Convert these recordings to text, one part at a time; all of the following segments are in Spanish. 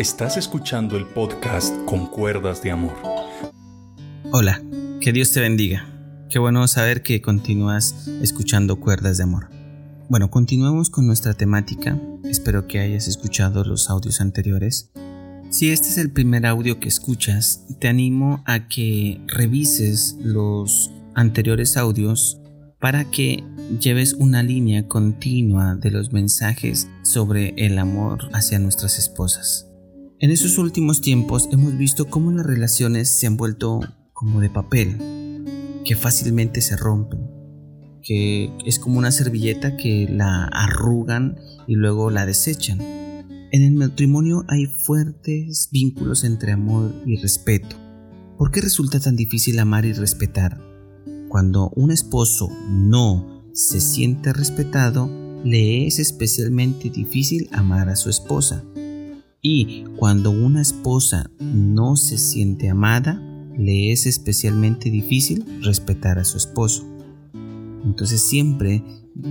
Estás escuchando el podcast Con Cuerdas de Amor. Hola, que Dios te bendiga. Qué bueno saber que continúas escuchando Cuerdas de Amor. Bueno, continuemos con nuestra temática. Espero que hayas escuchado los audios anteriores. Si este es el primer audio que escuchas, te animo a que revises los anteriores audios para que lleves una línea continua de los mensajes sobre el amor hacia nuestras esposas. En esos últimos tiempos hemos visto cómo las relaciones se han vuelto como de papel, que fácilmente se rompen, que es como una servilleta que la arrugan y luego la desechan. En el matrimonio hay fuertes vínculos entre amor y respeto. ¿Por qué resulta tan difícil amar y respetar? Cuando un esposo no se siente respetado, le es especialmente difícil amar a su esposa. Y cuando una esposa no se siente amada, le es especialmente difícil respetar a su esposo. Entonces siempre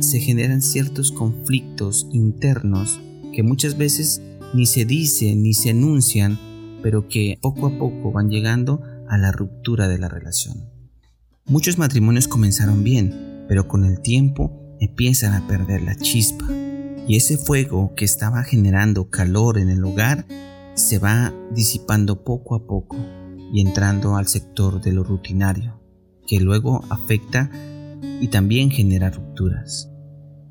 se generan ciertos conflictos internos que muchas veces ni se dicen ni se enuncian, pero que poco a poco van llegando a la ruptura de la relación. Muchos matrimonios comenzaron bien, pero con el tiempo empiezan a perder la chispa. Y ese fuego que estaba generando calor en el hogar se va disipando poco a poco y entrando al sector de lo rutinario, que luego afecta y también genera rupturas.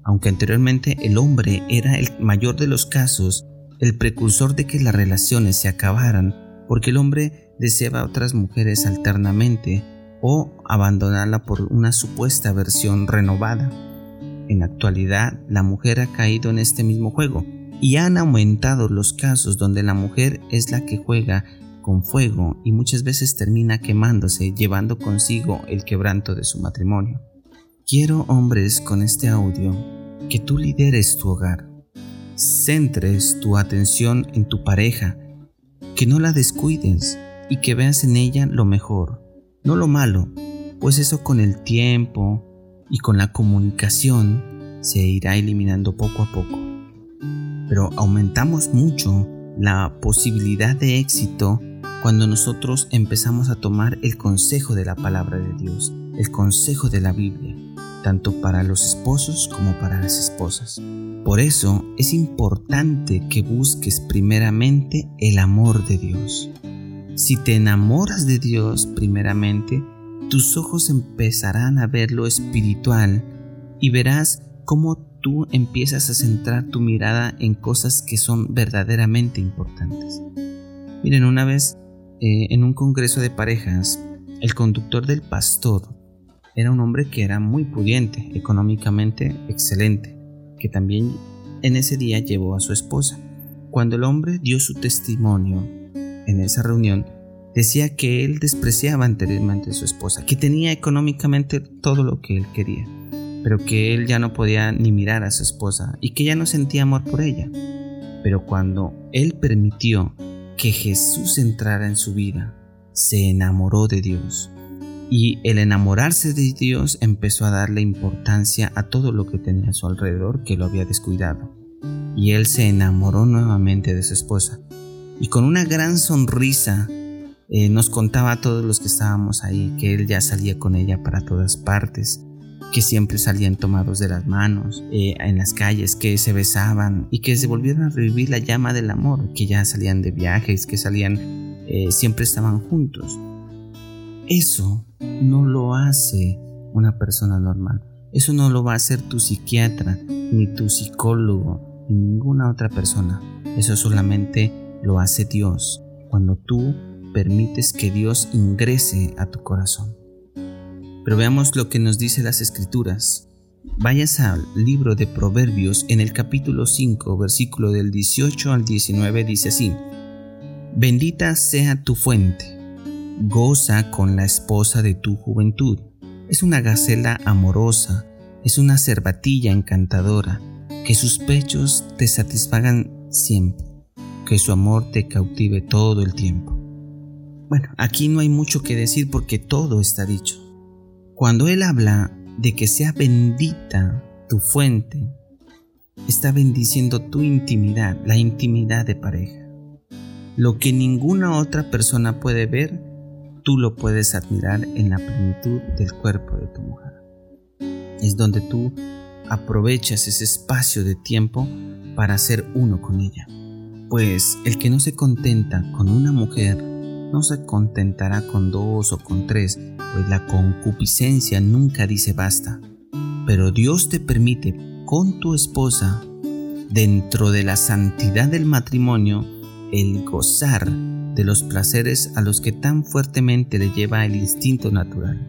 Aunque anteriormente el hombre era el mayor de los casos, el precursor de que las relaciones se acabaran, porque el hombre deseaba a otras mujeres alternamente o abandonarla por una supuesta versión renovada. En la actualidad, la mujer ha caído en este mismo juego y han aumentado los casos donde la mujer es la que juega con fuego y muchas veces termina quemándose llevando consigo el quebranto de su matrimonio. Quiero hombres con este audio que tú lideres tu hogar, centres tu atención en tu pareja, que no la descuides y que veas en ella lo mejor, no lo malo, pues eso con el tiempo y con la comunicación se irá eliminando poco a poco. Pero aumentamos mucho la posibilidad de éxito cuando nosotros empezamos a tomar el consejo de la palabra de Dios, el consejo de la Biblia, tanto para los esposos como para las esposas. Por eso es importante que busques primeramente el amor de Dios. Si te enamoras de Dios primeramente, tus ojos empezarán a ver lo espiritual y verás cómo tú empiezas a centrar tu mirada en cosas que son verdaderamente importantes. Miren, una vez eh, en un congreso de parejas, el conductor del pastor era un hombre que era muy pudiente, económicamente excelente, que también en ese día llevó a su esposa. Cuando el hombre dio su testimonio en esa reunión decía que él despreciaba anteriormente a su esposa, que tenía económicamente todo lo que él quería, pero que él ya no podía ni mirar a su esposa y que ya no sentía amor por ella. Pero cuando él permitió que Jesús entrara en su vida, se enamoró de Dios. Y el enamorarse de Dios empezó a darle importancia a todo lo que tenía a su alrededor que lo había descuidado. Y él se enamoró nuevamente de su esposa y con una gran sonrisa eh, nos contaba a todos los que estábamos ahí que él ya salía con ella para todas partes, que siempre salían tomados de las manos eh, en las calles, que se besaban y que se volvieron a revivir la llama del amor, que ya salían de viajes, que salían, eh, siempre estaban juntos. Eso no lo hace una persona normal. Eso no lo va a hacer tu psiquiatra, ni tu psicólogo, ni ninguna otra persona. Eso solamente lo hace Dios cuando tú permites que Dios ingrese a tu corazón. Pero veamos lo que nos dice las escrituras. Vayas al libro de Proverbios en el capítulo 5, versículo del 18 al 19 dice así, Bendita sea tu fuente, goza con la esposa de tu juventud. Es una gacela amorosa, es una cervatilla encantadora, que sus pechos te satisfagan siempre que su amor te cautive todo el tiempo. Bueno, aquí no hay mucho que decir porque todo está dicho. Cuando Él habla de que sea bendita tu fuente, está bendiciendo tu intimidad, la intimidad de pareja. lo que ninguna otra persona puede ver, tú lo puedes admirar en la plenitud del cuerpo de tu mujer. Es donde tú aprovechas ese espacio de tiempo para ser uno con ella. Pues el que no se contenta con una mujer, no se contentará con dos o con tres, pues la concupiscencia nunca dice basta. Pero Dios te permite con tu esposa, dentro de la santidad del matrimonio, el gozar de los placeres a los que tan fuertemente le lleva el instinto natural.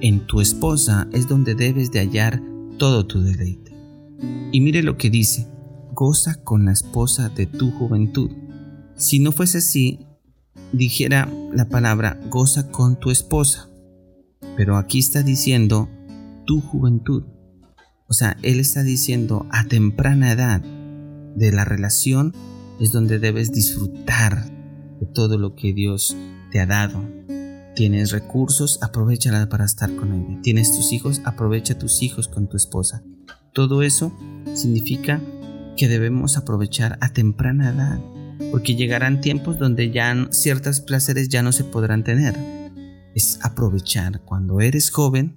En tu esposa es donde debes de hallar todo tu deleite. Y mire lo que dice, goza con la esposa de tu juventud. Si no fuese así, dijera la palabra goza con tu esposa. Pero aquí está diciendo tu juventud. O sea, él está diciendo a temprana edad de la relación es donde debes disfrutar de todo lo que Dios te ha dado. Tienes recursos, aprovechala para estar con ella. Tienes tus hijos, aprovecha tus hijos con tu esposa. Todo eso significa que debemos aprovechar a temprana edad, porque llegarán tiempos donde ya ciertos placeres ya no se podrán tener. Es aprovechar cuando eres joven,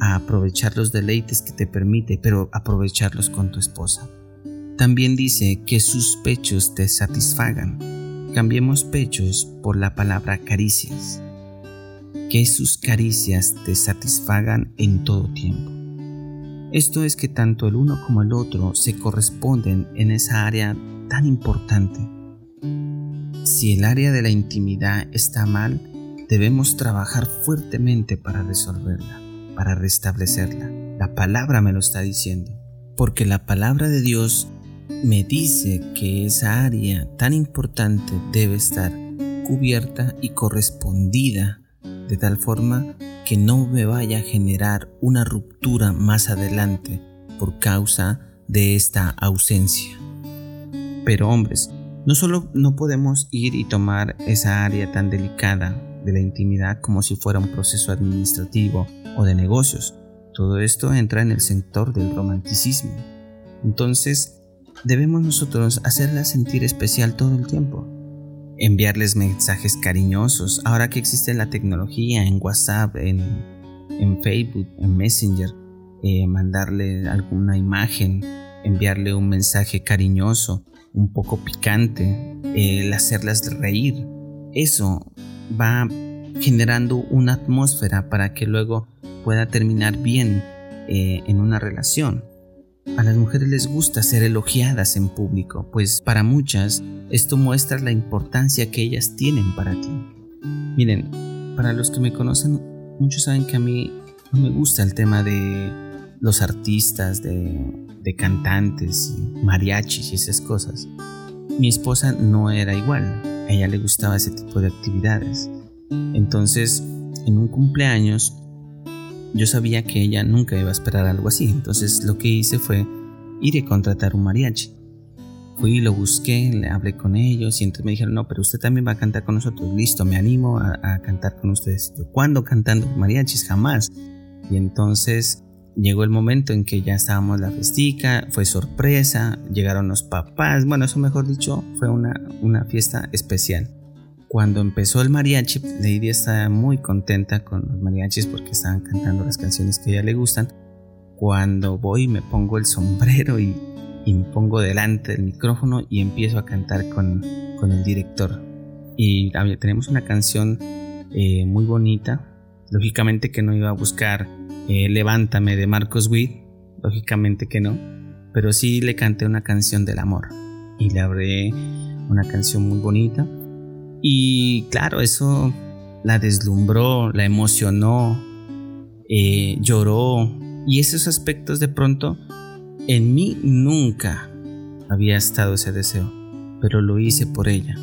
a aprovechar los deleites que te permite, pero aprovecharlos con tu esposa. También dice que sus pechos te satisfagan. Cambiemos pechos por la palabra caricias. Que sus caricias te satisfagan en todo tiempo. Esto es que tanto el uno como el otro se corresponden en esa área tan importante. Si el área de la intimidad está mal, debemos trabajar fuertemente para resolverla, para restablecerla. La palabra me lo está diciendo, porque la palabra de Dios me dice que esa área tan importante debe estar cubierta y correspondida de tal forma que no me vaya a generar una ruptura más adelante por causa de esta ausencia. Pero hombres, no solo no podemos ir y tomar esa área tan delicada de la intimidad como si fuera un proceso administrativo o de negocios. Todo esto entra en el sector del romanticismo. Entonces, debemos nosotros hacerla sentir especial todo el tiempo. Enviarles mensajes cariñosos, ahora que existe la tecnología en WhatsApp, en, Facebook, en Messenger, eh, mandarle alguna imagen, enviarle un mensaje cariñoso, un poco picante, el hacerlas reír. Eso va generando una atmósfera para que luego pueda terminar bien eh, en una relación. A las mujeres les gusta ser elogiadas en público, pues para muchas esto muestra la importancia que ellas tienen para ti. Miren, para los que me conocen, muchos saben que a mí no me gusta el tema de los artistas, de, cantantes, mariachis y esas cosas. Mi esposa no era igual, a ella le gustaba ese tipo de actividades. Entonces, en un cumpleaños yo sabía que ella nunca iba a esperar algo así, entonces lo que hice fue ir a contratar un mariachi. Fui, lo busqué, le hablé con ellos y entonces me dijeron, no, pero usted también va a cantar con nosotros. Listo, me animo a, cantar con ustedes. ¿Cuándo cantando mariachis? Jamás. Y entonces llegó el momento en que ya estábamos la festica, fue sorpresa, llegaron los papás, bueno, eso mejor dicho, fue una, una fiesta especial. Cuando empezó el mariachi, Lady estaba muy contenta con los mariachis porque estaban cantando las canciones que a ella le gustan. Cuando voy me pongo el sombrero y, me pongo delante del micrófono y empiezo a cantar con, el director. Y tenemos una canción eh, muy bonita. Lógicamente que no iba a buscar eh, Levántame de Marcos Witt. Lógicamente que no. Pero sí le canté una canción del amor. Y le hablé una canción muy bonita y claro, eso la deslumbró, la emocionó, eh, lloró. Y esos aspectos de pronto, en mí nunca había estado ese deseo, pero lo hice por ella.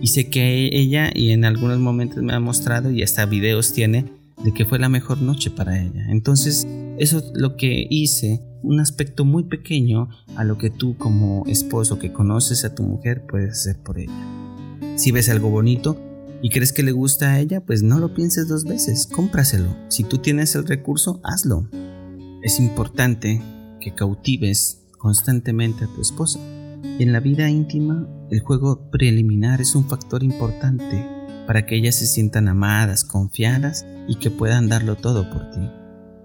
Y sé que ella, y en algunos momentos me ha mostrado, y hasta videos tiene, de que fue la mejor noche para ella. Entonces, eso es lo que hice, un aspecto muy pequeño a lo que tú como esposo que conoces a tu mujer puedes hacer por ella. Si ves algo bonito y crees que le gusta a ella, pues no lo pienses dos veces, cómpraselo. Si tú tienes el recurso, hazlo. Es importante que cautives constantemente a tu esposa. En la vida íntima, el juego preliminar es un factor importante para que ellas se sientan amadas, confiadas y que puedan darlo todo por ti.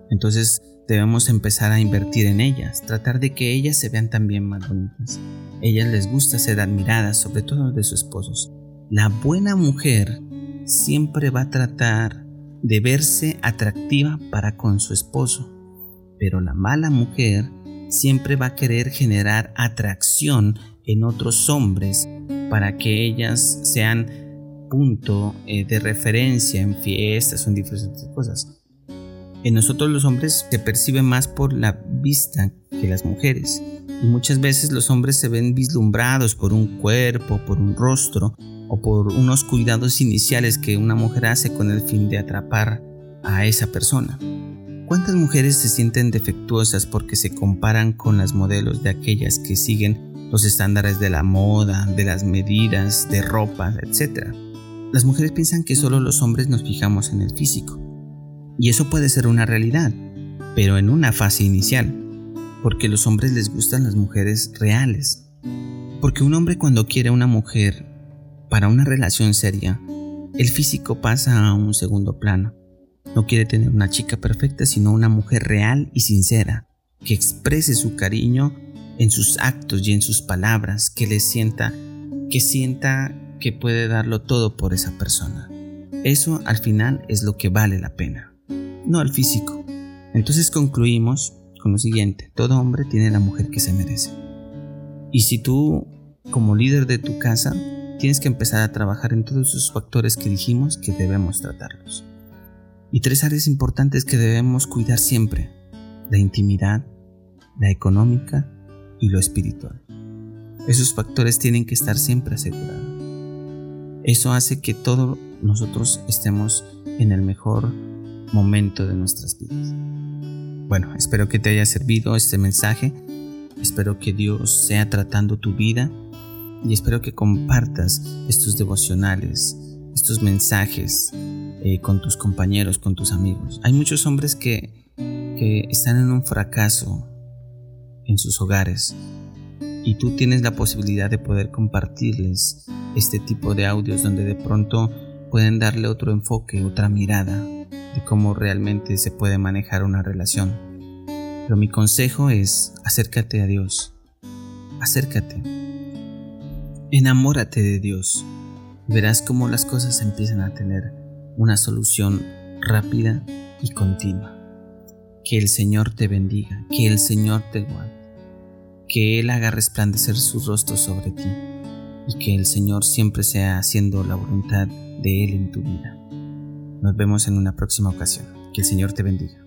Entonces debemos empezar a invertir en ellas, tratar de que ellas se vean también más bonitas. Ellas les gusta ser admiradas, sobre todo de sus esposos. La buena mujer siempre va a tratar de verse atractiva para con su esposo, pero la mala mujer siempre va a querer generar atracción en otros hombres para que ellas sean punto eh, de referencia en fiestas o en diferentes cosas. En nosotros los hombres se percibe más por la vista que las mujeres y muchas veces los hombres se ven vislumbrados por un cuerpo, por un rostro o por unos cuidados iniciales que una mujer hace con el fin de atrapar a esa persona. ¿Cuántas mujeres se sienten defectuosas porque se comparan con las modelos de aquellas que siguen los estándares de la moda, de las medidas, de ropa, etc.? Las mujeres piensan que solo los hombres nos fijamos en el físico. Y eso puede ser una realidad, pero en una fase inicial, porque a los hombres les gustan las mujeres reales. Porque un hombre cuando quiere una mujer para una relación seria, el físico pasa a un segundo plano. No quiere tener una chica perfecta, sino una mujer real y sincera, que exprese su cariño en sus actos y en sus palabras, que le sienta, que sienta que puede darlo todo por esa persona. Eso al final es lo que vale la pena, no el físico. Entonces concluimos con lo siguiente, todo hombre tiene la mujer que se merece. Y si tú, como líder de tu casa, tienes que empezar a trabajar en todos esos factores que dijimos que debemos tratarlos. Y tres áreas importantes que debemos cuidar siempre. La intimidad, la económica y lo espiritual. Esos factores tienen que estar siempre asegurados. Eso hace que todos nosotros estemos en el mejor momento de nuestras vidas. Bueno, espero que te haya servido este mensaje. Espero que Dios sea tratando tu vida y espero que compartas estos devocionales, estos mensajes eh, con tus compañeros, con tus amigos. Hay muchos hombres que, que están en un fracaso en sus hogares y tú tienes la posibilidad de poder compartirles este tipo de audios donde de pronto pueden darle otro enfoque, otra mirada de cómo realmente se puede manejar una relación. Pero mi consejo es acércate a Dios, acércate, enamórate de Dios, verás cómo las cosas empiezan a tener una solución rápida y continua. Que el Señor te bendiga, que el Señor te guarde, que Él haga resplandecer su rostro sobre ti y que el Señor siempre sea haciendo la voluntad de Él en tu vida. Nos vemos en una próxima ocasión. Que el Señor te bendiga.